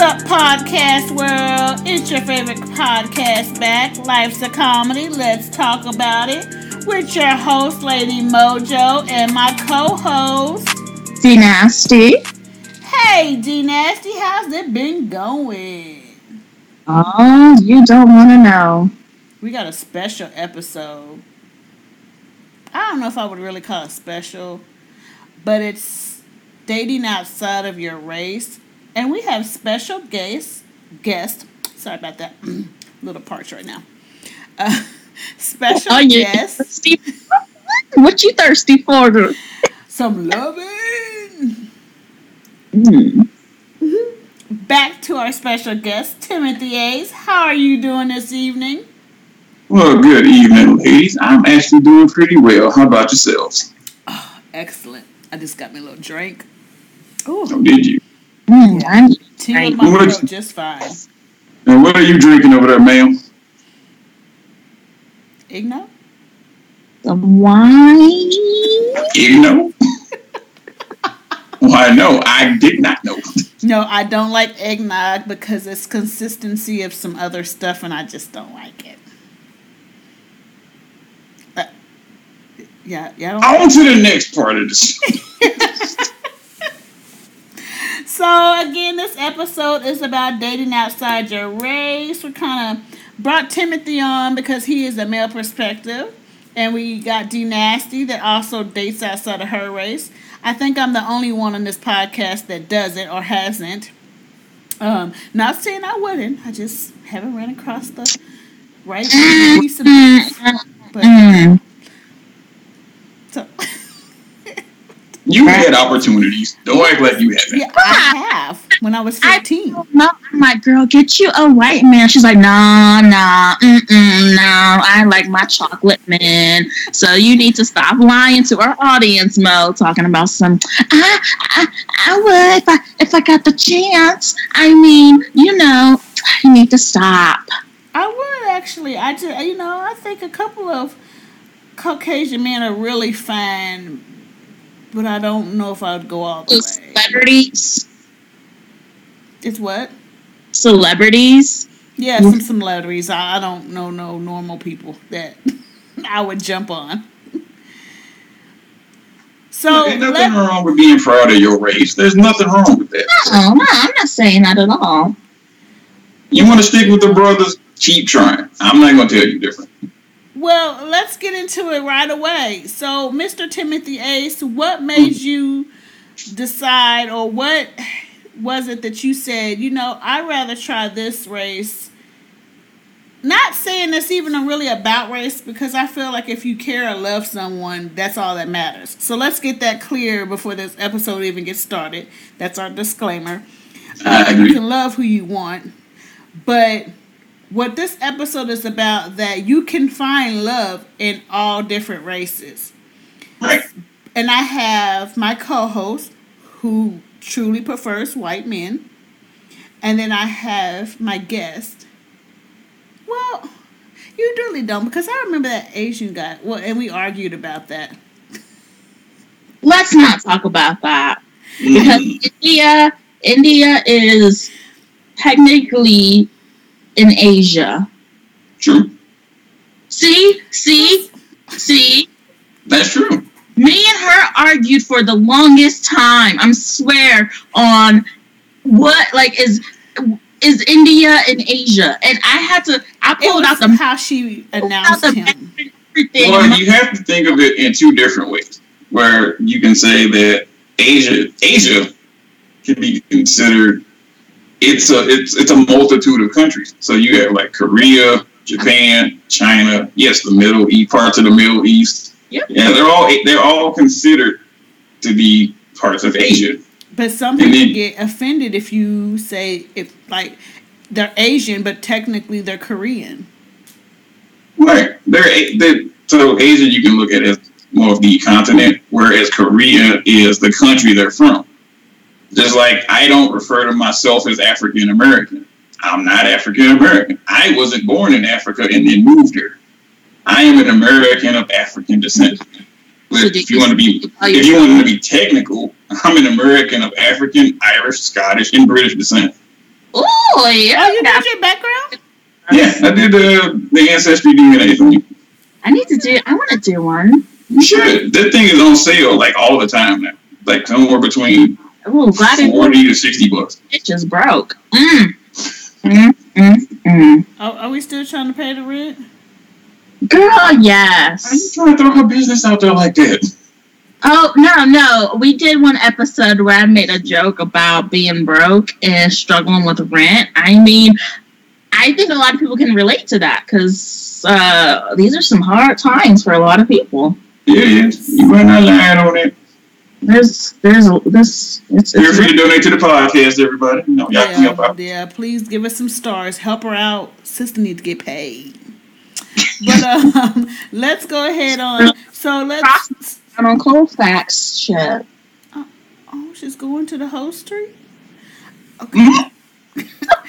up, podcast world? It's your favorite podcast back. Life's a comedy. Let's talk about it. With your host, Lady Mojo, and my co-host, D Nasty. Hey, D Nasty, how's it been going? Oh, you don't want to know. We got a special episode. I don't know if I would really call it special, but it's dating outside of your race, and we have special guests. Guest, sorry about that, little parch right now. Uh, special Are you guest, thirsty? What you thirsty for? some loving. Mm. Back to our special guest, Timothy Ace. How are you doing this evening? Well, good evening, ladies. I'm actually doing pretty well. How about yourselves? Excellent. I just got me a little drink. Oh, did you? Mm, I'm Tea Right. with my What- throat just fine. And what are you drinking over there, ma'am? Igno? the wine. You know? Why, no, I did not know. No, I don't like eggnog because it's consistency of some other stuff, and I just don't like it. Uh, yeah, yeah. I don't- On to the next part of this. So again, this episode is about dating outside your race. We kind of brought Timothy on because he is a male perspective, and we got D Nasty that also dates outside of her race. I think I'm the only one on this podcast that doesn't or hasn't. Um, not saying I wouldn't. I just haven't ran across the right piece of but Mm. so You had opportunities. Don't act like you haven't. yeah, I have when I was I 15. No, I'm like, girl, get you a white man. She's like, nah, nah, mm-mm, no. I like my chocolate man. So you need to stop lying to our audience, Mo, talking about some. I, I, I would if I if I got the chance. I mean, you know, you need to stop. I would actually. I just, you know, I think a couple of Caucasian men are really fine, but I don't know if I would go all the way. Celebrities, It's what? celebrities. Yeah, some celebrities. I, I don't know no normal people that I would jump on. So There's nothing let, wrong with being proud of your race. There's nothing wrong with that. Oh, no, I'm not saying that at all. You want to stick with the brothers? Keep trying. I'm not going to tell you different. Well, let's get into it right away. So, Mr. Timothy Ace, what made you decide, or what was it that you said, you know, I'd rather try this race? Not saying it's even a really about race because I feel like if you care or love someone, that's all that matters. So let's get that clear before this episode even gets started. That's our disclaimer. Uh, you can love who you want, but what this episode is about that you can find love in all different races. Right. And I have my co-host who truly prefers white men. And then I have my guest. Well, you really don't because I remember that Asian guy. Well, and we argued about that. Let's not talk about that. because Mhm. India, India is technically in Asia. True. See, see, see. That's true. Me and her argued for the longest time. I'm swear on what like is is India in Asia, and I had to. I pulled out the how she announced him. everything. Well, you have to think of it in two different ways. Where you can say that Asia, Asia, can be considered. It's a it's it's a multitude of countries. So you have like Korea, Japan, China. Yes, the Middle East parts of the Middle East. Yep. Yeah, they're all they're all considered to be parts of Asia. But some And people then- get offended if you say if like they're Asian, but technically they're Korean. Right. They're, a- they so Asia you can look at as more of the continent, whereas Korea is the country they're from. Just like I don't refer to myself as African American. I'm not African American. I wasn't born in Africa and then moved here. I am an American of African descent. So if you you- want to be Oh, if you- you want to be technical, I'm an American of African, Irish, Scottish, and British descent. Oh yeah. Oh, you got your background? Yeah, I did the the ancestry DNA thing. I need to do. I want to do one. You should. That thing is on sale like all the time now. Like somewhere between Oh, glad it forty to sixty bucks. it just broke. Mm. Mm, mm, mm. Are, are we still trying to pay the rent? Girl, How you yes. trying to throw her business out there like that? Oh no, no. We did one episode where I made a joke about being broke and struggling with rent. I mean, I think a lot of people can relate to that because uh, these are some hard times for a lot of people. Yeah, yeah. You might not lying on it. There's, there's this. It's, Feel free to donate to the podcast, everybody. You know, y'all can help Yeah, out. yeah. Please give us some stars. Help her out. Sister needs to get paid. But um, let's go ahead on. So let's. I'm on Colfax shit. Oh, she's going to the host tree. Okay. Mm-hmm.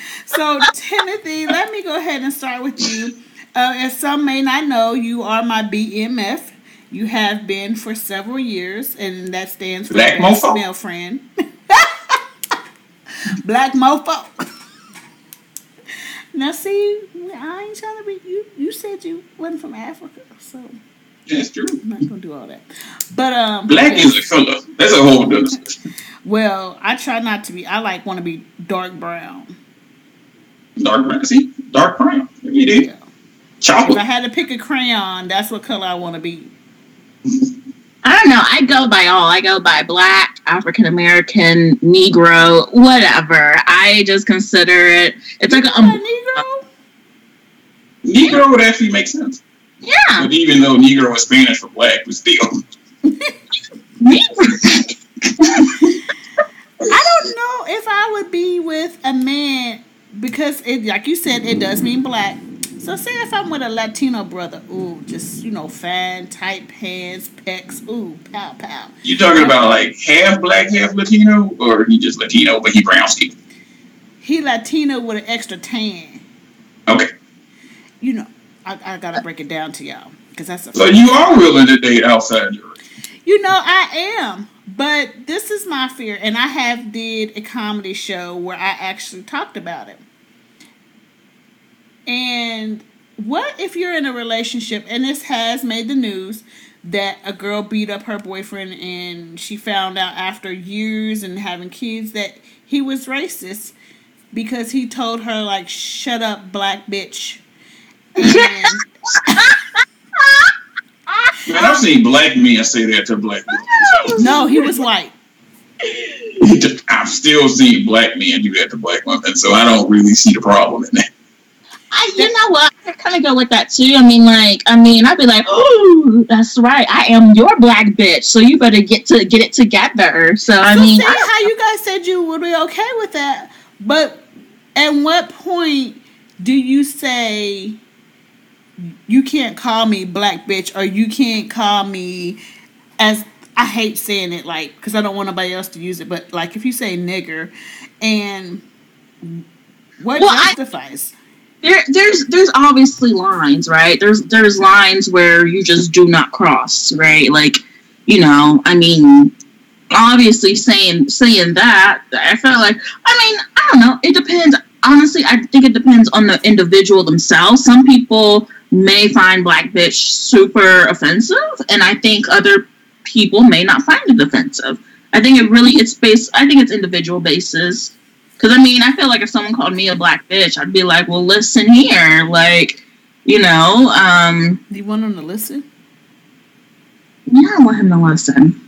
so Timothy, let me go ahead and start with you. Uh, as some may not know, you are my BMF. You have been for several years, and that stands for Black mofo? male friend. Black mofo. now, see, I ain't trying to be. You, you said you wasn't from Africa, so That's true. I'm not gonna do all that. But um, Black yes. is a color. That's a whole other. Well, I try not to be. I like want to be dark brown. Dark brown. See? Dark brown. You did. Yeah. If I had to pick a crayon, that's what color I want to be. I don't know. I go by all. I go by black, African American, Negro, whatever. I just consider it. It's like a a um, Negro. Negro would actually make sense. yeah, But even though Negro is Spanish for black, but still. Negro. I don't know if I would be with a man because it, like you said, it does mean black. So say if I'm with a Latino brother, ooh, just you know, fine, tight pants, pecs, ooh, pow pow. You talking about like half black, half Latino, or he just Latino but he brown skin? He Latino with an extra tan. Okay, You know, I, I gotta break it down to y'all because that's so you are willing to date outside your. You know, I am. But this is my fear, and I have did a comedy show where I actually talked about it. And what if you're in a relationship and this has made the news that a girl beat up her boyfriend and she found out after years and having kids that he was racist because he told her like shut up black bitch. And Man, I've seen black men say that to black women. no, he was white. I've still seen black men do that to black women, so I don't really see the problem in that. I, you know what? I kind of go with that too. I mean, like, I mean, I'd be like, "Oh, that's right. I am your black bitch, so you better get to get it together." So I So mean, I- how you guys said you would be okay with that, but at what point do you say you can't call me black bitch or you can't call me as I hate saying it like because I don't want nobody else to use it, but like if you say nigger and what Well, I- justifies? There, there's there's obviously lines, right? There's there's lines where you just do not cross, right? Like, you know, I mean, obviously saying saying that, I feel like, I mean, I don't know. It depends. Honestly, I think it depends on the individual themselves. Some people may find black bitch super offensive, and I think other people may not find it offensive. I think it really it's based. I think it's individual basis. Because I mean, I feel like if someone called me a black bitch, I'd be like, well, listen here, like, you know, um, Do you want him to listen? yeah, I want him to listen.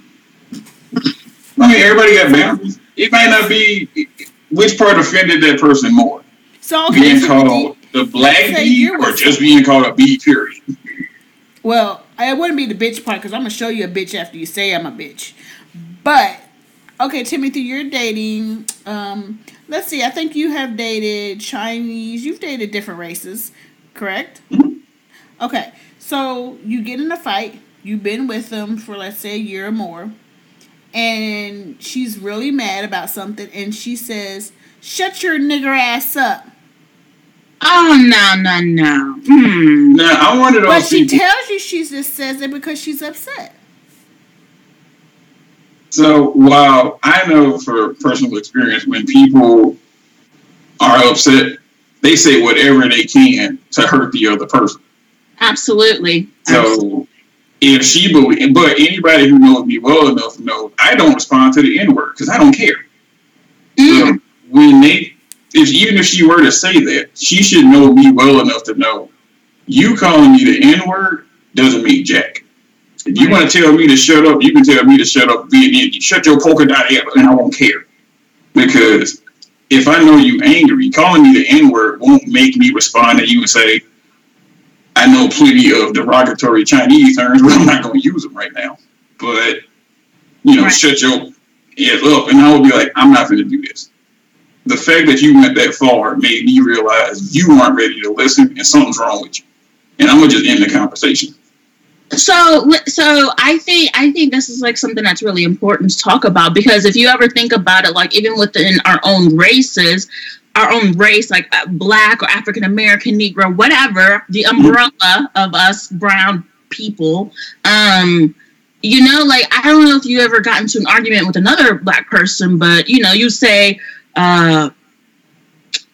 I mean, everybody got boundaries. It might not be which part offended that person more. So okay, being so called the black say or with- just being called a bee, period. Well, it wouldn't be the bitch part because I'm gonna show you a bitch after you say I'm a bitch. But okay, Timothy, you're dating. Um, let's see. I think you have dated Chinese. You've dated different races, correct? Okay, so you get in a fight. You've been with them for let's say a year or more, and she's really mad about something, and she says, "Shut your nigger ass up." Oh, no, no, no. Hmm. Now, I one of But those she people. tells you she just says it because she's upset. So while I know for personal experience, when people are upset, they say whatever they can to hurt the other person. Absolutely. So if she but anybody who knows me well enough knows I don't respond to the N word because I don't care. Mm. So when they, if even if she were to say that, she should know me well enough to know you calling me the N word doesn't mean jack. If you want to tell me to shut up, you can tell me to shut up. Shut your polka dot head, and I won't care because if I know you angry, calling me the N word won't make me respond to you and say, I know plenty of derogatory Chinese terms, but I'm not going to use them right now. But you know, Right. shut your head up, and I will be like, I'm not going to do this. The fact that you went that far made me realize you aren't ready to listen, and something's wrong with you. And I'm gonna just end the conversation. So, so I think I think this is like something that's really important to talk about because if you ever think about it, like even within our own races, our own race, like uh, Black or African American, Negro, whatever, the umbrella of us brown people, um, you know, like I don't know if you ever got into an argument with another Black person, but you know, you say. Uh,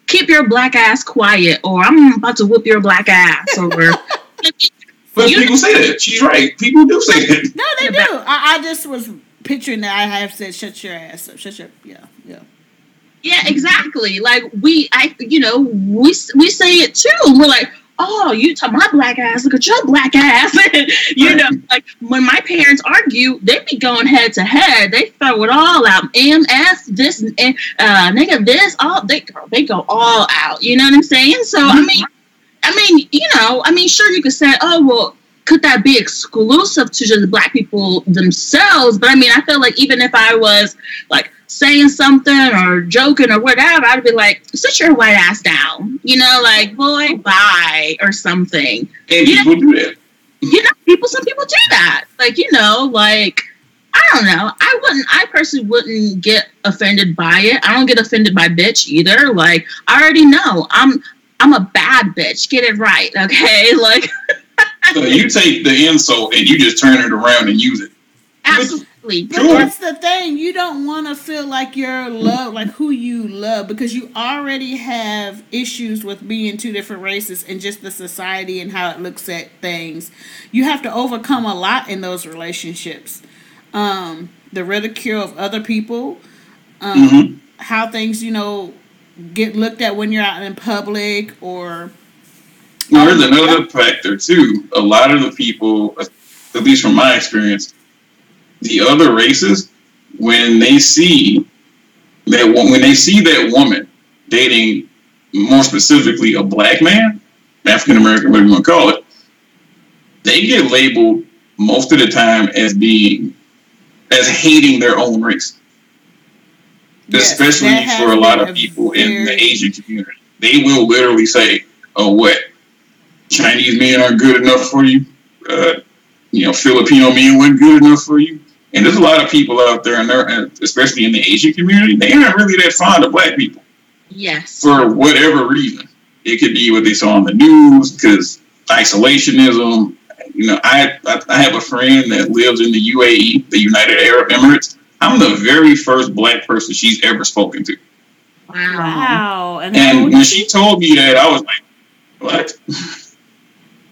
Keep your black ass quiet, or I'm about to whoop your black ass, or But You- people say that. She's right. People do say that. No, they do. I, I just was picturing that I have said, "Shut your ass up." Shut your yeah, yeah. Yeah, exactly. Like we, I, you know, we we say it too. We're like, oh, you talk my black ass. Look at your black ass. you know, like when my parents argue, they be going head to head. They throw it all out. MF this and uh, nigga this all they girl, they go all out. You know what I'm saying? So I mean, I mean, you know, I mean, sure you could say, oh well. Could that be exclusive to just black people themselves? But I mean, I feel like even if I was like saying something or joking or whatever, I'd be like, sit your white ass down. You know, like, boy, bye, or something. And Yeah. people do that. You know, people, some people do that. Like, you know, like, I don't know. I wouldn't, I personally wouldn't get offended by it. I don't get offended by bitch either. Like, I already know I'm, I'm a bad bitch. Get it right. Okay. Like, So you take the insult and you just turn it around and use it. absolutely. But Sure. that's the thing. You don't want to feel like you're loved, like who you love, because you already have issues with being two different races and just the society and how it looks at things. You have to overcome a lot in those relationships. Um, the ridicule of other people, um, Mhm. how things, you know, get looked at when you're out in public or Now, um, there's another factor too. A lot of the people, at least from my experience, the other races, when they see that when they see that woman dating, more specifically, a black man, African American, whatever you want to call it, they get labeled most of the time as being as hating their own race. Yes, Especially for a lot of people in the Asian community. They will literally say, Oh, what? Chinese men aren't good enough for you? Uh, you know, Filipino men weren't good enough for you? And there's a lot of people out there, and they're, especially in the Asian community, they aren't really that fond of black people Yes. for whatever reason. It could be what they saw on the news because isolationism. You know, I, I I have a friend that lives in the UAE, the United Arab Emirates. I'm the very first black person she's ever spoken to. Wow. wow. And how And old when is she told me that, I was like, "What?"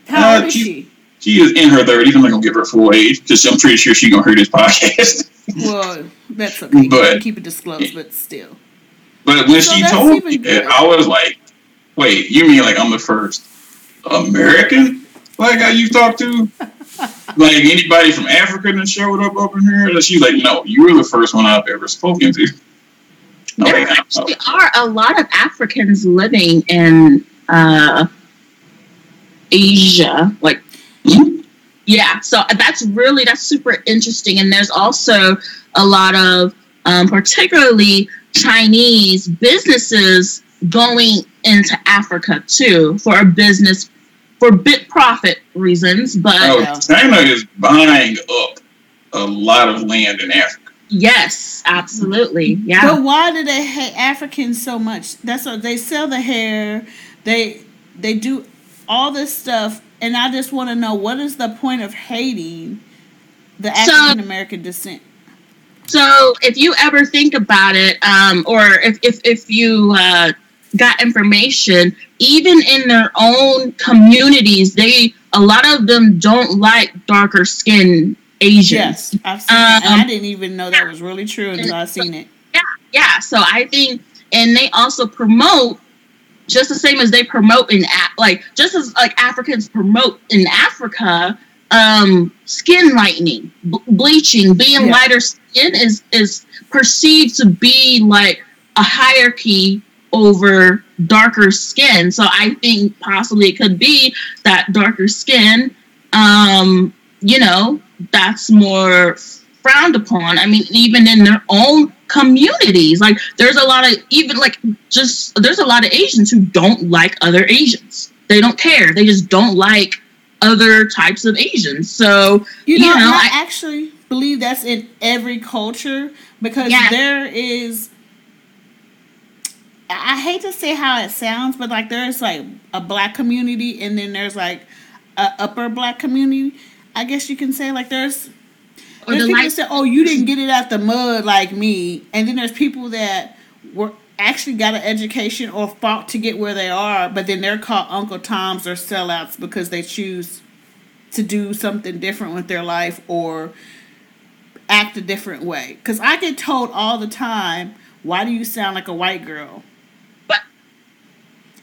How old uh, is she- she? She is in her 30s. I'm not gonna give her full age because I'm pretty sure she's gonna hear this podcast. Well, that's okay. You But- can keep it disclosed, but still. But when So she told me even that. I was like, "Wait, you mean like I'm the first American black guy you talked to? like anybody from Africa that showed up up in here?" And she's like, "No, you were the first one I've ever spoken to." No, There actually are a lot of Africans living in uh, Asia. Like, Hmm? yeah, so that's really that's super interesting. And there's also a lot of, um, particularly Chinese businesses going into Africa too for a business for bit profit reasons. But Oh, China is buying up a lot of land in Africa. yes, absolutely, yeah. But why do they hate Africans so much? That's what they sell the hair. They they do all this stuff, and I just want to know what is the point of hating the African American descent? So if you ever think about it, um, or if, if, if you uh, got information, even in their own communities, they a lot of them don't like darker skin Asians. Yes, I've seen and I Um, didn't even know that was really true until I seen it. Yeah, yeah. so I think, and they also promote just the same as they promote in like just as like Africans promote in Africa, um, skin lightening, b- bleaching, being Yeah. lighter skin is is perceived to be like a hierarchy over darker skin. So I think possibly it could be that darker skin, um, you know, that's more frowned upon. I mean, even in their own communities, like there's a lot of even like just there's a lot of Asians who don't like other Asians. They don't care. They just don't like other types of Asians. So You know, You know, I, I- actually believe that's in every culture because Yeah. there is. I hate to say how it sounds, but like there's like a black community, and then there's like a upper black community. I guess you can say like there's or there's the people like that say, "Oh, you didn't get it out the mud like me," and then there's people that were actually got an education or fought to get where they are, but then they're called Uncle Toms or sellouts because they choose to do something different with their life or act a different way. Because I get told all the time, "Why do you sound like a white girl?"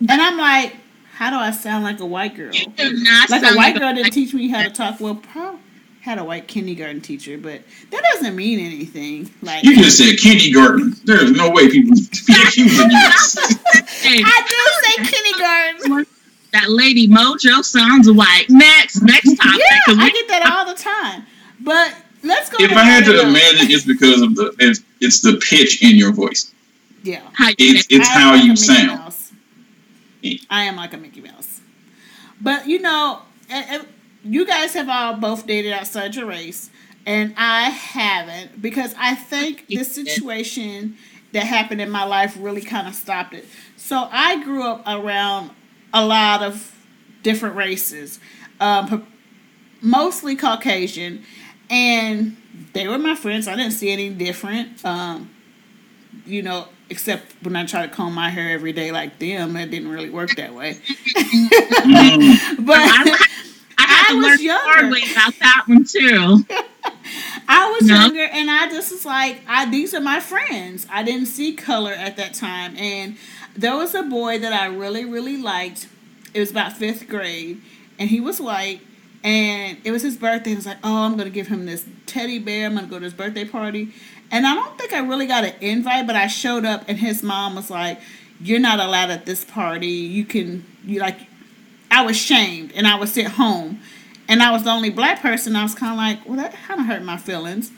But- and I'm like, "How do I sound like a white girl?" you do not Like a white like girl didn't teach me how to talk. Well, probably had a white kindergarten teacher, but that doesn't mean anything. Like You just said kindergarten. There's no way people be accusing you. I do say kindergarten. that lady Mojo sounds white. Next, next topic. Yeah, 'cause we- I get that all the time. But let's go. If I had to Mario. imagine, it's because of the it's, it's the pitch in your voice. yeah, how It's it's how you Mickey sound. I am like a Mickey Mouse. But you know, eh, eh, you guys have all both dated outside your race, and I haven't because I think the situation that happened in my life really kind of stopped it. So I grew up around a lot of different races, um, mostly Caucasian, and they were my friends. I didn't see any different. Um, you know, except when I try to comb my hair every day like them, it didn't really work that way. Mm. But I, I had I was younger. about that one too. I was No. younger, and I just was like, I these are my friends. I didn't see color at that time, and there was a boy that I really, really liked. It was about fifth grade, and he was white, and it was his birthday. I was like, oh, I'm gonna give him this teddy bear. I'm gonna go to his birthday party, and I don't think I really got an invite, but I showed up, and his mom was like, "You're not allowed at this party. You can, you like." I was shamed, and I was sent home and I was the only black person, I was kind of like, well, that kind of hurt my feelings.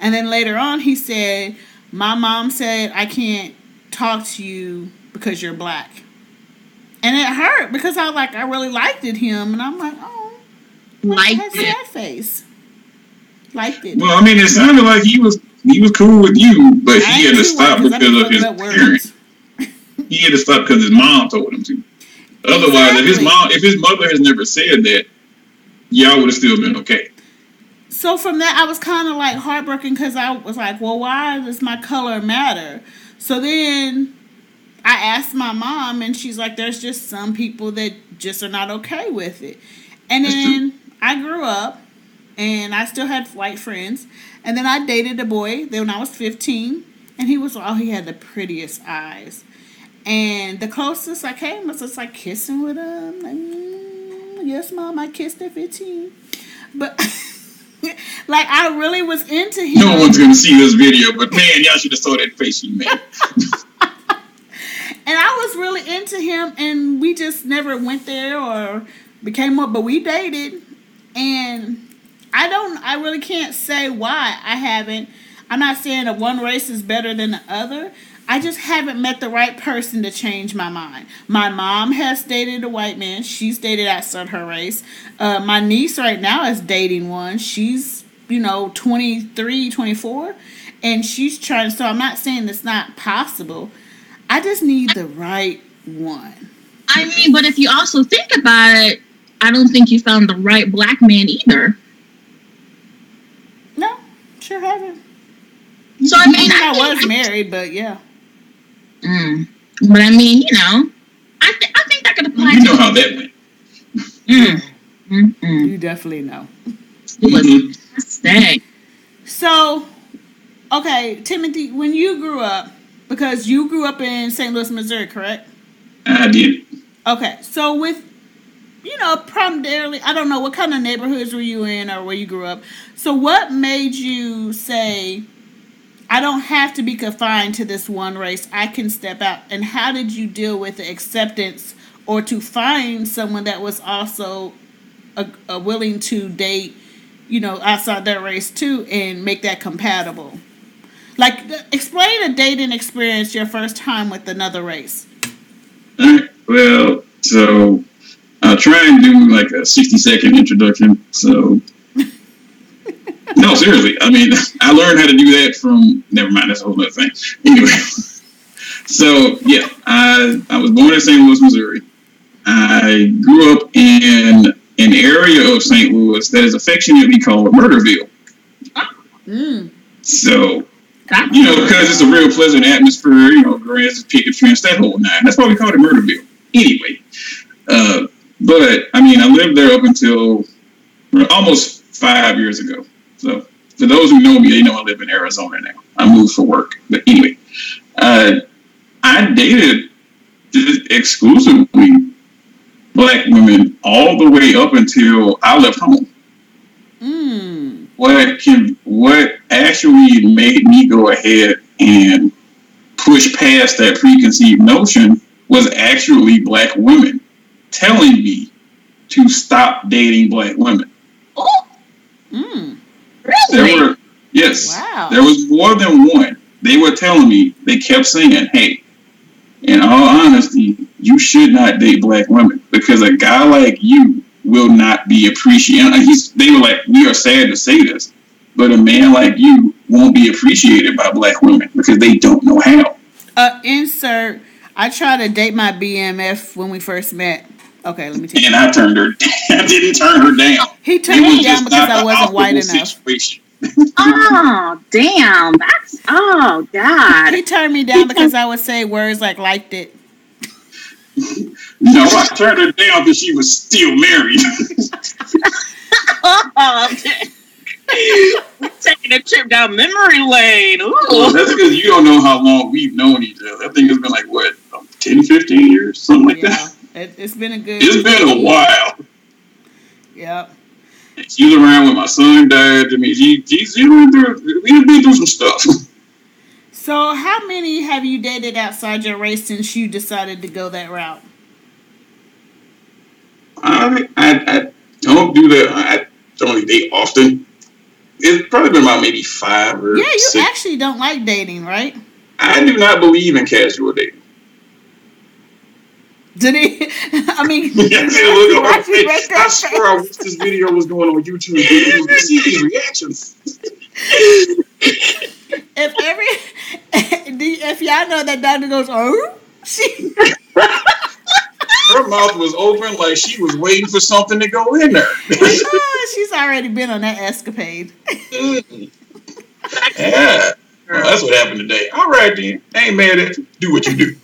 And then later on, he said, my mom said I can't talk to you because you're black. And it hurt because I like, I really liked it him, and I'm like, oh, Like had it. sad face. Liked it. Well, I mean, it sounded like he was he was cool with you, but I he ain't had to stop worried 'cause because of his fucking parents. He had to stop because his mom told him to. Otherwise, if his mom, if his mother has never said that, y'all would have still been okay. so from that i was kind of like heartbroken because i was like well why does my color matter so then i asked my mom and she's like there's just some people that just are not okay with it and That's then i grew up and i still had white friends and then i dated a boy then when i was 15 and he was oh he had the prettiest eyes and the closest i came was just like kissing with him like, mm, yes mom i kissed at 15 but like I really was into him. No one's gonna see this video, but man, y'all should have saw that face you made. and I was really into him, and we just never went there or became up. But we dated, and I don't. I really can't say why I haven't. I'm not saying that one race is better than the other. I just haven't met the right person to change my mind. My mom has dated a white man. She's dated outside her race. Uh, my niece right now is dating one. She's, you know, 23, 24. And she's trying, so I'm not saying it's not possible. I just need the right one. I mean, but if you also think about it, I don't think you found the right black man either. No, sure haven't. So I mean, I, I, was think- married, but yeah. Mm. But I mean, you know, I, th- I think that could apply You to know how that went. Mm. Mm, mm. You definitely know. It was fantastic. So, okay, Timothy, when you grew up, because you grew up in St. Louis, Missouri, correct? I did. Okay, so with you know, primarily, I don't know what kind of neighborhoods were you in or where you grew up. So, what made you say, I don't have to be confined to this one race, I can step out? And how did you deal with the acceptance or to find someone that was also a, a willing to date, you know, outside that race too and make that compatible? Like, explain a dating experience your first time with another race. Uh, well, so I'll try and do like a 60 second introduction. So, no, seriously, I mean, I learned how to do that from, never mind, that's a whole other thing. Anyway, so yeah, I, I was born in St. Louis, Missouri. I grew up in an area of St. Louis that is affectionately called Murderville. Mm. So, you know, because it's a real pleasant atmosphere, you know, grass, picket fence, that whole nine. That's why we call it Murderville. Anyway, uh, but I mean, I lived there up until almost five years ago. So, for those who know me, they know I live in Arizona now. I moved for work. But anyway, uh, I dated just exclusively black women all the way up until I left home Mm. what can what actually made me go ahead and push past that preconceived notion was actually black women telling me to stop dating black women. Oh, Mm. There really? were yes, Wow. there was more than one. They were telling me they kept saying, "Hey, in all honesty, you should not date black women because a guy like you will not be appreciated." He's, they were like, "We are sad to say this, but a man like you won't be appreciated by black women because they don't know how." Uh, insert. I tried to date my BMF when we first met. Okay, let me tell you. And I turned her. Down. I didn't turn her down. He turned me down because I wasn't white enough. Situation. Oh, damn. That's, oh, God. He turned me down because I would say words like liked it. No, I turned her down because she was still married. Oh, okay. We're taking a trip down memory lane. Ooh. That's because you don't know how long we've known each other. I think it's been like, what, um, 10, 15 years? Something like Yeah, that. It, it's been a good. It's been a while. Yep. She was around when my son died. I mean, she, she, she went through, we've been through some stuff. So, how many have you dated outside your race since you decided to go that route? I, I, I don't do that. I don't date often. It's probably been about maybe five or Yeah, you six. actually don't like dating, right? I do not believe in casual dating. Did he? I mean, Yeah, see the look on her face. I swear I wish this video was going on YouTube. You could see these reactions. if every if y'all know that doctor goes oh she Her mouth was open like she was waiting for something to go in there. ah, she's already been on that escapade yeah. Well, that's what happened today. All right, then. I ain't mad at you. Do what you do.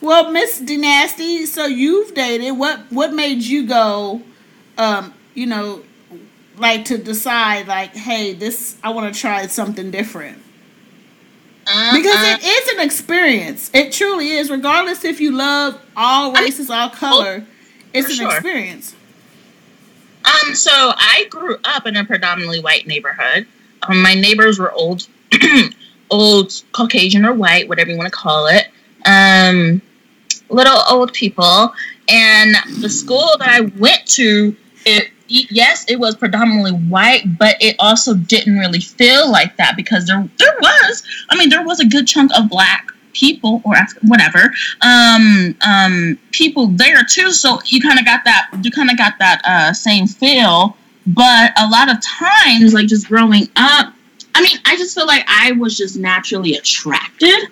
Well miss D Nasty so you've dated what what made you go um you know like to decide like hey this i want to try something different because Uh-uh. it is an experience it truly is regardless if you love all mean, races all color it's an sure. experience Um, so I grew up in a predominantly white neighborhood. Um, my neighbors were old, old Caucasian or white, whatever you want to call it. Um, little old people, and the school that I went to, it yes, it was predominantly white, but it also didn't really feel like that because there there was, I mean, there was a good chunk of black people or whatever um um people there too so you kind of got that you kind of got that uh same feel but a lot of times like just growing up. I mean i just feel like i was just naturally attracted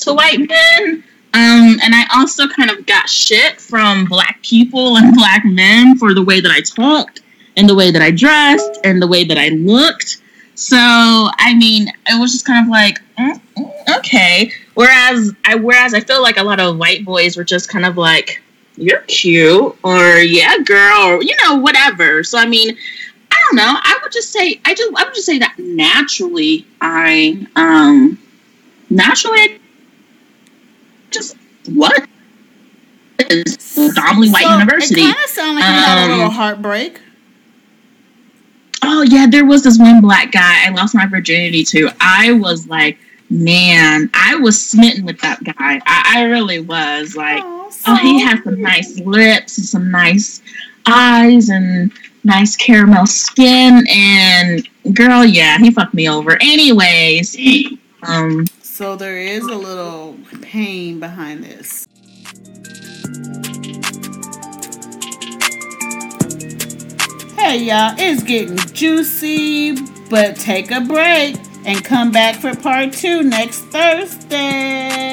to white men um and i also kind of got shit from black people and black men for the way that i talked and the way that i dressed and the way that i looked So I mean, it was just kind of like, mm, mm, okay. Whereas I whereas I feel like a lot of white boys were just kind of like, you're cute, or yeah, girl, or you know, whatever. So I mean, I don't know. I would just say I just I would just say that naturally I um naturally I just what is predominantly white So, university. It kind of sounded like you had a Um, little heartbreak. Oh yeah, there was this one black guy I lost my virginity to. I was like, man, I was smitten with that guy. I, I really was like, Oh, oh, he has some nice lips and some nice eyes and nice caramel skin and girl, yeah, he fucked me over. Anyways, um, So there is a little pain behind this. Hey y'all, it's getting juicy, but take a break and come back for part two next Thursday.